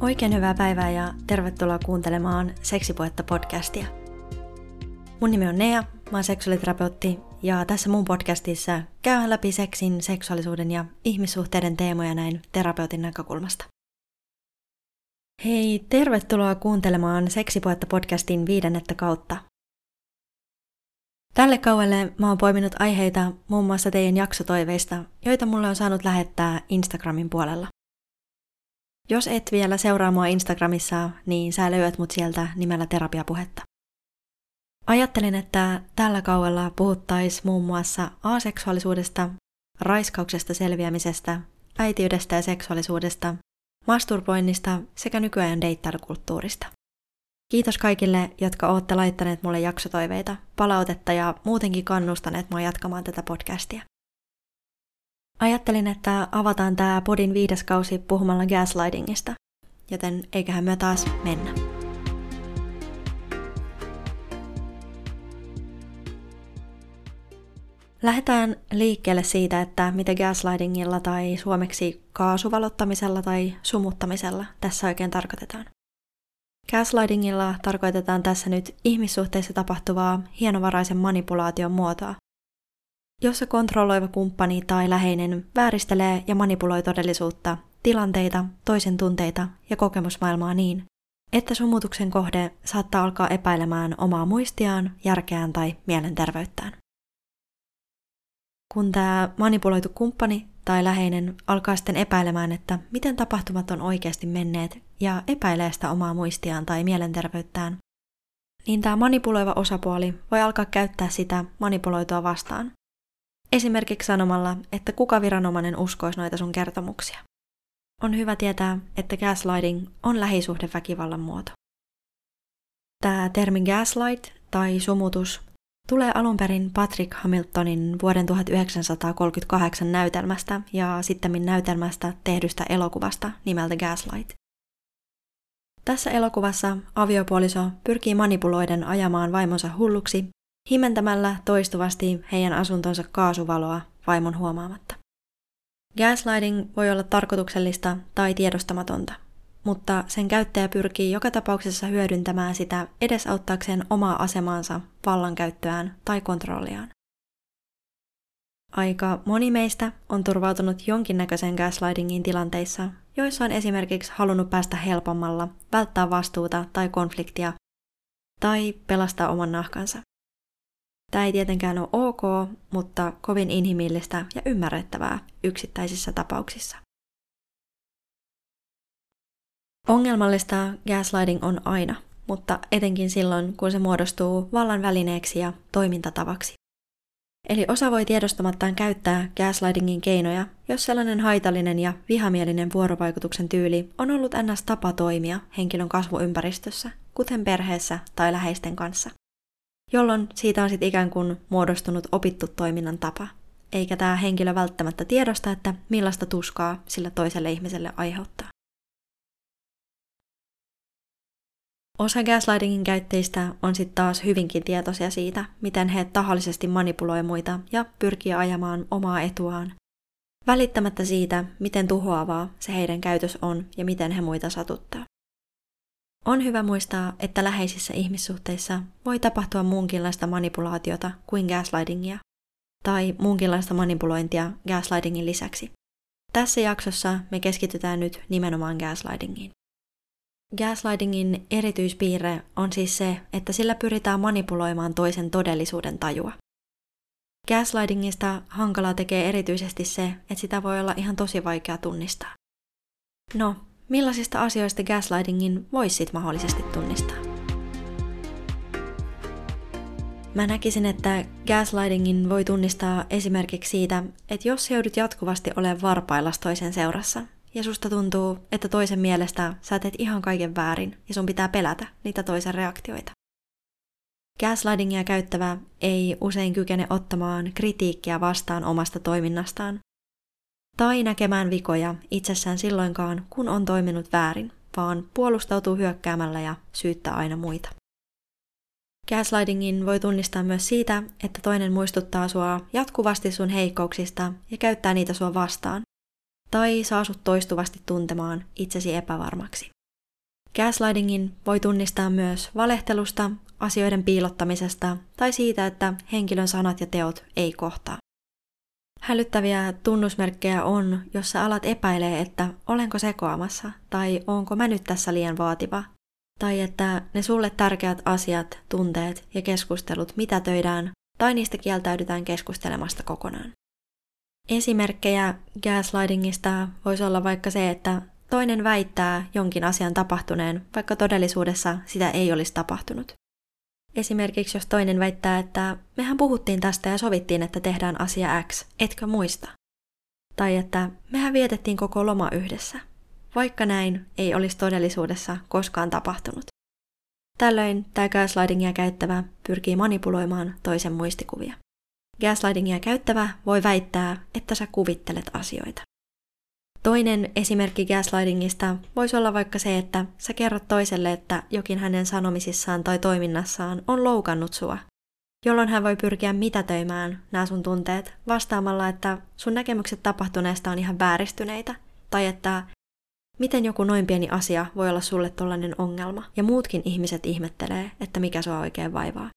Oikein hyvää päivää ja tervetuloa kuuntelemaan Seksipuhetta podcastia. Mun nimi on Nea, mä oon seksuaaliterapeutti ja tässä mun podcastissa käyn läpi seksin, seksuaalisuuden ja ihmissuhteiden teemoja näin terapeutin näkökulmasta. Hei, tervetuloa kuuntelemaan Seksipuhetta podcastin viidennettä kautta. Tälle kauelle mä oon poiminut aiheita muun muassa teidän jaksotoiveista, joita mulle on saanut lähettää Instagramin puolella. Jos et vielä seuraa mua Instagramissa, niin sä löydät mut sieltä nimellä terapiapuhetta. Ajattelin, että tällä kauella puhuttais muun muassa aseksuaalisuudesta, raiskauksesta selviämisestä, äitiydestä ja seksuaalisuudesta, masturboinnista sekä nykyajan deittailukulttuurista. Kiitos kaikille, jotka olette laittaneet mulle jaksotoiveita, palautetta ja muutenkin kannustaneet mua jatkamaan tätä podcastia. Ajattelin, että avataan tämä podin viides kausi puhumalla gaslightingista, joten eiköhän me taas mennä. Lähdetään liikkeelle siitä, että mitä gaslightingilla tai suomeksi kaasuvalottamisella tai sumuttamisella tässä oikein tarkoitetaan. Gaslightingilla tarkoitetaan tässä nyt ihmissuhteissa tapahtuvaa hienovaraisen manipulaation muotoa, jossa kontrolloiva kumppani tai läheinen vääristelee ja manipuloi todellisuutta, tilanteita, toisen tunteita ja kokemusmaailmaa niin, että sumutuksen kohde saattaa alkaa epäilemään omaa muistiaan, järkeään tai mielenterveyttään. Kun tämä manipuloitu kumppani tai läheinen alkaa sitten epäilemään, että miten tapahtumat on oikeasti menneet ja epäilee sitä omaa muistiaan tai mielenterveyttään, niin tämä manipuloiva osapuoli voi alkaa käyttää sitä manipuloitua vastaan. Esimerkiksi sanomalla, että kuka viranomainen uskoisi noita sun kertomuksia. On hyvä tietää, että gaslighting on lähisuhdeväkivallan muoto. Tämä termi gaslight tai sumutus tulee alun perin Patrick Hamiltonin vuoden 1938 näytelmästä ja sitten näytelmästä tehdystä elokuvasta nimeltä Gaslight. Tässä elokuvassa aviopuoliso pyrkii manipuloiden ajamaan vaimonsa hulluksi himentämällä toistuvasti heidän asuntonsa kaasuvaloa vaimon huomaamatta. Gaslighting voi olla tarkoituksellista tai tiedostamatonta, mutta sen käyttäjä pyrkii joka tapauksessa hyödyntämään sitä edesauttaakseen omaa asemaansa, vallankäyttöään tai kontrolliaan. Aika moni meistä on turvautunut jonkinnäköiseen gaslightingin tilanteissa, joissa on esimerkiksi halunnut päästä helpommalla, välttää vastuuta tai konfliktia tai pelastaa oman nahkansa. Tämä ei tietenkään ole ok, mutta kovin inhimillistä ja ymmärrettävää yksittäisissä tapauksissa. Ongelmallista gaslighting on aina, mutta etenkin silloin, kun se muodostuu vallan välineeksi ja toimintatavaksi. Eli osa voi tiedostamattaan käyttää gaslightingin keinoja, jos sellainen haitallinen ja vihamielinen vuorovaikutuksen tyyli on ollut ns. tapa toimia henkilön kasvuympäristössä, kuten perheessä tai läheisten kanssa jolloin siitä on sitten ikään kuin muodostunut opittu toiminnan tapa, eikä tämä henkilö välttämättä tiedosta, että millaista tuskaa sillä toiselle ihmiselle aiheuttaa. Osa gaslightingin käyttäjistä on sitten taas hyvinkin tietoisia siitä, miten he tahallisesti manipuloi muita ja pyrkii ajamaan omaa etuaan, välittämättä siitä, miten tuhoavaa se heidän käytös on ja miten he muita satuttaa. On hyvä muistaa, että läheisissä ihmissuhteissa voi tapahtua muunkinlaista manipulaatiota kuin gaslightingia, tai muunkinlaista manipulointia gaslightingin lisäksi. Tässä jaksossa me keskitytään nyt nimenomaan gaslightingiin. Gaslightingin erityispiirre on siis se, että sillä pyritään manipuloimaan toisen todellisuuden tajua. Gaslightingista hankalaa tekee erityisesti se, että sitä voi olla ihan tosi vaikea tunnistaa. No, Millaisista asioista gaslightingin voisi mahdollisesti tunnistaa? Mä näkisin, että gaslightingin voi tunnistaa esimerkiksi siitä, että jos joudut jatkuvasti olemaan varpailla toisen seurassa, ja susta tuntuu, että toisen mielestä sä teet ihan kaiken väärin, ja sun pitää pelätä niitä toisen reaktioita. Gaslightingia käyttävä ei usein kykene ottamaan kritiikkiä vastaan omasta toiminnastaan, tai näkemään vikoja itsessään silloinkaan, kun on toiminut väärin, vaan puolustautuu hyökkäämällä ja syyttää aina muita. Gaslightingin voi tunnistaa myös siitä, että toinen muistuttaa sua jatkuvasti sun heikkouksista ja käyttää niitä sua vastaan, tai saa sut toistuvasti tuntemaan itsesi epävarmaksi. Gaslightingin voi tunnistaa myös valehtelusta, asioiden piilottamisesta tai siitä, että henkilön sanat ja teot ei kohtaa. Hälyttäviä tunnusmerkkejä on, jos sä alat epäilee, että olenko sekoamassa tai onko mä nyt tässä liian vaativa. Tai että ne sulle tärkeät asiat, tunteet ja keskustelut mitä töidään tai niistä kieltäydytään keskustelemasta kokonaan. Esimerkkejä gaslightingista voisi olla vaikka se, että toinen väittää jonkin asian tapahtuneen, vaikka todellisuudessa sitä ei olisi tapahtunut. Esimerkiksi jos toinen väittää, että mehän puhuttiin tästä ja sovittiin, että tehdään asia X, etkö muista? Tai että mehän vietettiin koko loma yhdessä, vaikka näin ei olisi todellisuudessa koskaan tapahtunut. Tällöin tämä gaslightingia käyttävä pyrkii manipuloimaan toisen muistikuvia. Gaslightingia käyttävä voi väittää, että sä kuvittelet asioita. Toinen esimerkki gaslightingista voisi olla vaikka se, että sä kerrot toiselle, että jokin hänen sanomisissaan tai toiminnassaan on loukannut sua, jolloin hän voi pyrkiä mitätöimään nämä sun tunteet vastaamalla, että sun näkemykset tapahtuneesta on ihan vääristyneitä, tai että miten joku noin pieni asia voi olla sulle tollainen ongelma, ja muutkin ihmiset ihmettelee, että mikä sua oikein vaivaa.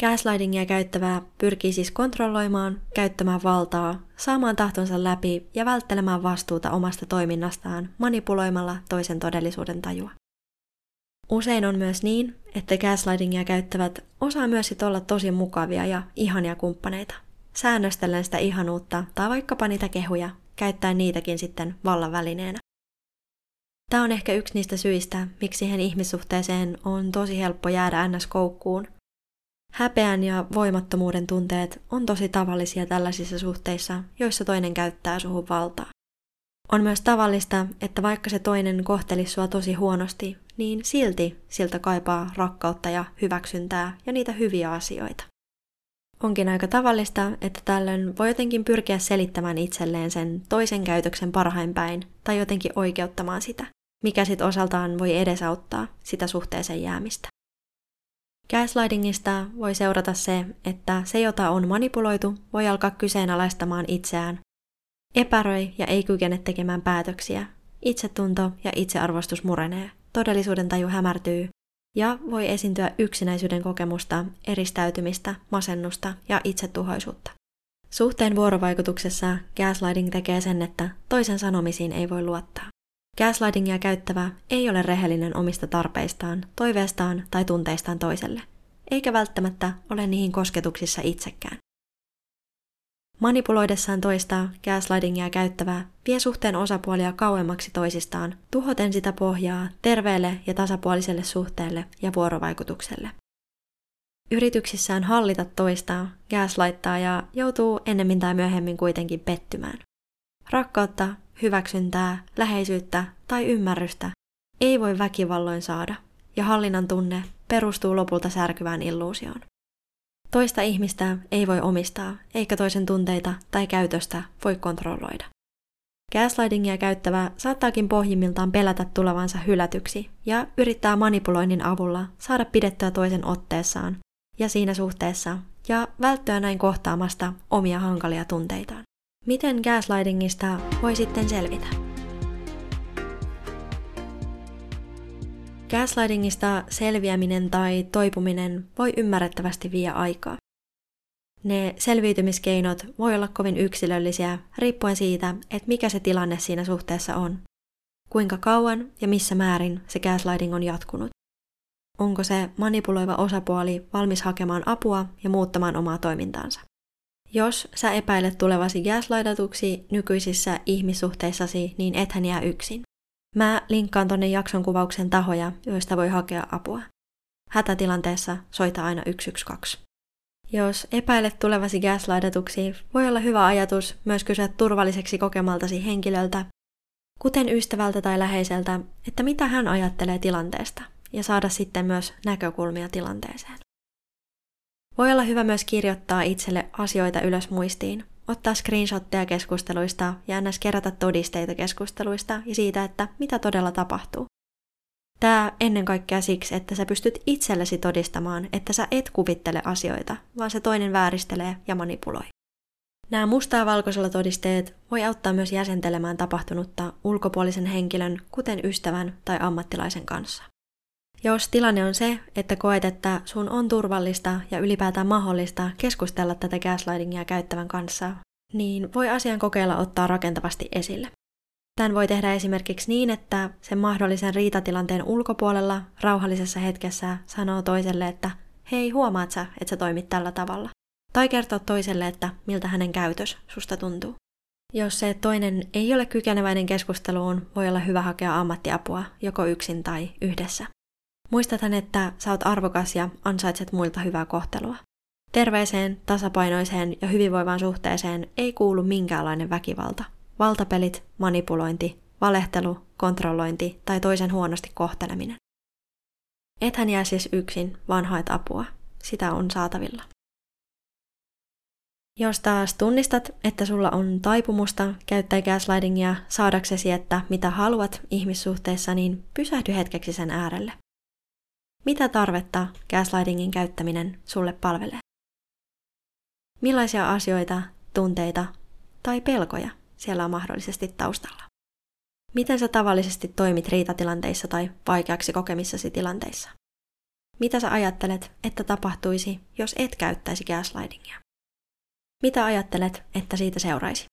Gaslightingia käyttävää pyrkii siis kontrolloimaan, käyttämään valtaa, saamaan tahtonsa läpi ja välttelemään vastuuta omasta toiminnastaan manipuloimalla toisen todellisuuden tajua. Usein on myös niin, että gaslightingia käyttävät osaa myös sit olla tosi mukavia ja ihania kumppaneita. Säännöstellen sitä ihanuutta tai vaikkapa niitä kehuja, käyttäen niitäkin sitten vallan välineenä. Tämä on ehkä yksi niistä syistä, miksi siihen ihmissuhteeseen on tosi helppo jäädä ns-koukkuun, Häpeän ja voimattomuuden tunteet on tosi tavallisia tällaisissa suhteissa, joissa toinen käyttää suhun valtaa. On myös tavallista, että vaikka se toinen kohtelisi sua tosi huonosti, niin silti siltä kaipaa rakkautta ja hyväksyntää ja niitä hyviä asioita. Onkin aika tavallista, että tällöin voi jotenkin pyrkiä selittämään itselleen sen toisen käytöksen parhain päin tai jotenkin oikeuttamaan sitä, mikä sitten osaltaan voi edesauttaa sitä suhteeseen jäämistä. Gaslightingista voi seurata se, että se, jota on manipuloitu, voi alkaa kyseenalaistamaan itseään, epäröi ja ei kykene tekemään päätöksiä, itsetunto ja itsearvostus murenee, todellisuuden taju hämärtyy ja voi esiintyä yksinäisyyden kokemusta, eristäytymistä, masennusta ja itsetuhoisuutta. Suhteen vuorovaikutuksessa gaslighting tekee sen, että toisen sanomisiin ei voi luottaa. Gaslightingia käyttävä ei ole rehellinen omista tarpeistaan, toiveestaan tai tunteistaan toiselle, eikä välttämättä ole niihin kosketuksissa itsekään. Manipuloidessaan toista gaslightingia käyttävää vie suhteen osapuolia kauemmaksi toisistaan, tuhoten sitä pohjaa terveelle ja tasapuoliselle suhteelle ja vuorovaikutukselle. Yrityksissään hallita toista, gaslighttaa ja joutuu ennemmin tai myöhemmin kuitenkin pettymään. Rakkautta hyväksyntää, läheisyyttä tai ymmärrystä ei voi väkivalloin saada, ja hallinnan tunne perustuu lopulta särkyvään illuusioon. Toista ihmistä ei voi omistaa, eikä toisen tunteita tai käytöstä voi kontrolloida. Gaslightingia käyttävä saattaakin pohjimmiltaan pelätä tulevansa hylätyksi ja yrittää manipuloinnin avulla saada pidettyä toisen otteessaan ja siinä suhteessa ja välttyä näin kohtaamasta omia hankalia tunteitaan. Miten gaslightingista voi sitten selvitä? Gaslightingista selviäminen tai toipuminen voi ymmärrettävästi vie aikaa. Ne selviytymiskeinot voi olla kovin yksilöllisiä riippuen siitä, että mikä se tilanne siinä suhteessa on. Kuinka kauan ja missä määrin se gaslighting on jatkunut. Onko se manipuloiva osapuoli valmis hakemaan apua ja muuttamaan omaa toimintaansa? Jos sä epäilet tulevasi gaslightatuksi nykyisissä ihmissuhteissasi, niin ethän jää yksin. Mä linkkaan tonne jakson kuvauksen tahoja, joista voi hakea apua. Hätätilanteessa soita aina 112. Jos epäilet tulevasi gaslightatuksi, voi olla hyvä ajatus myös kysyä turvalliseksi kokemaltasi henkilöltä, kuten ystävältä tai läheiseltä, että mitä hän ajattelee tilanteesta, ja saada sitten myös näkökulmia tilanteeseen. Voi olla hyvä myös kirjoittaa itselle asioita ylös muistiin, ottaa screenshotteja keskusteluista ja ennäs kerätä todisteita keskusteluista ja siitä, että mitä todella tapahtuu. Tämä ennen kaikkea siksi, että sä pystyt itsellesi todistamaan, että sä et kuvittele asioita, vaan se toinen vääristelee ja manipuloi. Nämä mustaa valkoisella todisteet voi auttaa myös jäsentelemään tapahtunutta ulkopuolisen henkilön, kuten ystävän tai ammattilaisen kanssa. Jos tilanne on se, että koet, että sun on turvallista ja ylipäätään mahdollista keskustella tätä gaslightingia käyttävän kanssa, niin voi asian kokeilla ottaa rakentavasti esille. Tämän voi tehdä esimerkiksi niin, että sen mahdollisen riitatilanteen ulkopuolella rauhallisessa hetkessä sanoo toiselle, että hei, huomaat sä, että sä toimit tällä tavalla. Tai kertoo toiselle, että miltä hänen käytös susta tuntuu. Jos se toinen ei ole kykeneväinen keskusteluun, voi olla hyvä hakea ammattiapua, joko yksin tai yhdessä. Muistathan, että sä oot arvokas ja ansaitset muilta hyvää kohtelua. Terveeseen, tasapainoiseen ja hyvinvoivaan suhteeseen ei kuulu minkäänlainen väkivalta. Valtapelit, manipulointi, valehtelu, kontrollointi tai toisen huonosti kohteleminen. Ethän jää siis yksin, vaan haet apua. Sitä on saatavilla. Jos taas tunnistat, että sulla on taipumusta käyttää gaslightingia saadaksesi, että mitä haluat ihmissuhteessa, niin pysähdy hetkeksi sen äärelle. Mitä tarvetta gaslightingin käyttäminen sulle palvelee? Millaisia asioita, tunteita tai pelkoja siellä on mahdollisesti taustalla? Miten sä tavallisesti toimit riitatilanteissa tai vaikeaksi kokemissasi tilanteissa? Mitä sä ajattelet, että tapahtuisi, jos et käyttäisi gaslightingia? Mitä ajattelet, että siitä seuraisi?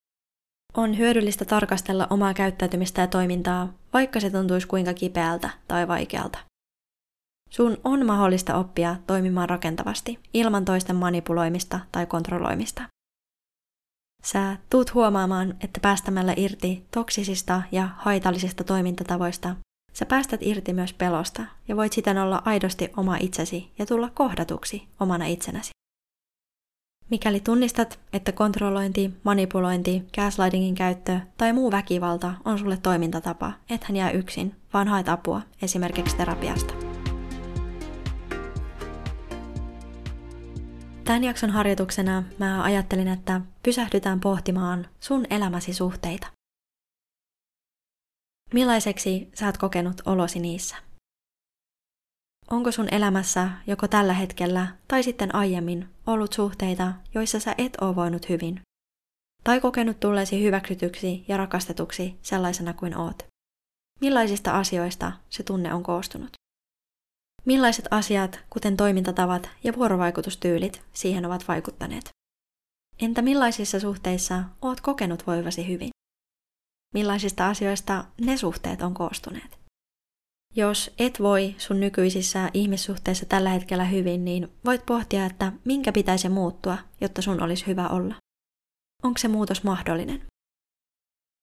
On hyödyllistä tarkastella omaa käyttäytymistä ja toimintaa, vaikka se tuntuisi kuinka kipeältä tai vaikealta. Sun on mahdollista oppia toimimaan rakentavasti, ilman toisten manipuloimista tai kontrolloimista. Sä tuut huomaamaan, että päästämällä irti toksisista ja haitallisista toimintatavoista, sä päästät irti myös pelosta ja voit siten olla aidosti oma itsesi ja tulla kohdatuksi omana itsenäsi. Mikäli tunnistat, että kontrollointi, manipulointi, gaslightingin käyttö tai muu väkivalta on sulle toimintatapa, ethän jää yksin, vaan haet apua, esimerkiksi terapiasta. Tämän jakson harjoituksena mä ajattelin, että pysähdytään pohtimaan sun elämäsi suhteita. Millaiseksi sä oot kokenut olosi niissä? Onko sun elämässä joko tällä hetkellä tai sitten aiemmin ollut suhteita, joissa sä et oo voinut hyvin? Tai kokenut tulleesi hyväksytyksi ja rakastetuksi sellaisena kuin oot? Millaisista asioista se tunne on koostunut? Millaiset asiat, kuten toimintatavat ja vuorovaikutustyylit, siihen ovat vaikuttaneet? Entä millaisissa suhteissa oot kokenut voivasi hyvin? Millaisista asioista ne suhteet on koostuneet? Jos et voi sun nykyisissä ihmissuhteissa tällä hetkellä hyvin, niin voit pohtia, että minkä pitäisi muuttua, jotta sun olisi hyvä olla. Onko se muutos mahdollinen?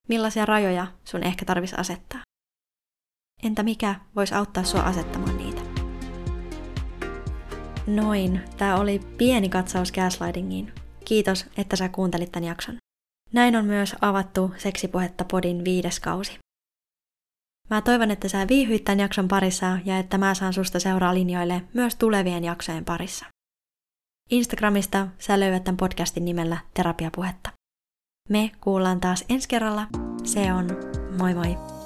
Millaisia rajoja sun ehkä tarvisi asettaa? Entä mikä voisi auttaa sua asettamaan? Noin, tämä oli pieni katsaus gaslightingiin. Kiitos, että sä kuuntelit tämän jakson. Näin on myös avattu Seksipuhetta podin viides kausi. Mä toivon, että sä viihyit tämän jakson parissa ja että mä saan susta seuraa linjoille myös tulevien jaksojen parissa. Instagramista sä löydät tämän podcastin nimellä Terapiapuhetta. Me kuullaan taas ensi kerralla. Se on moi moi!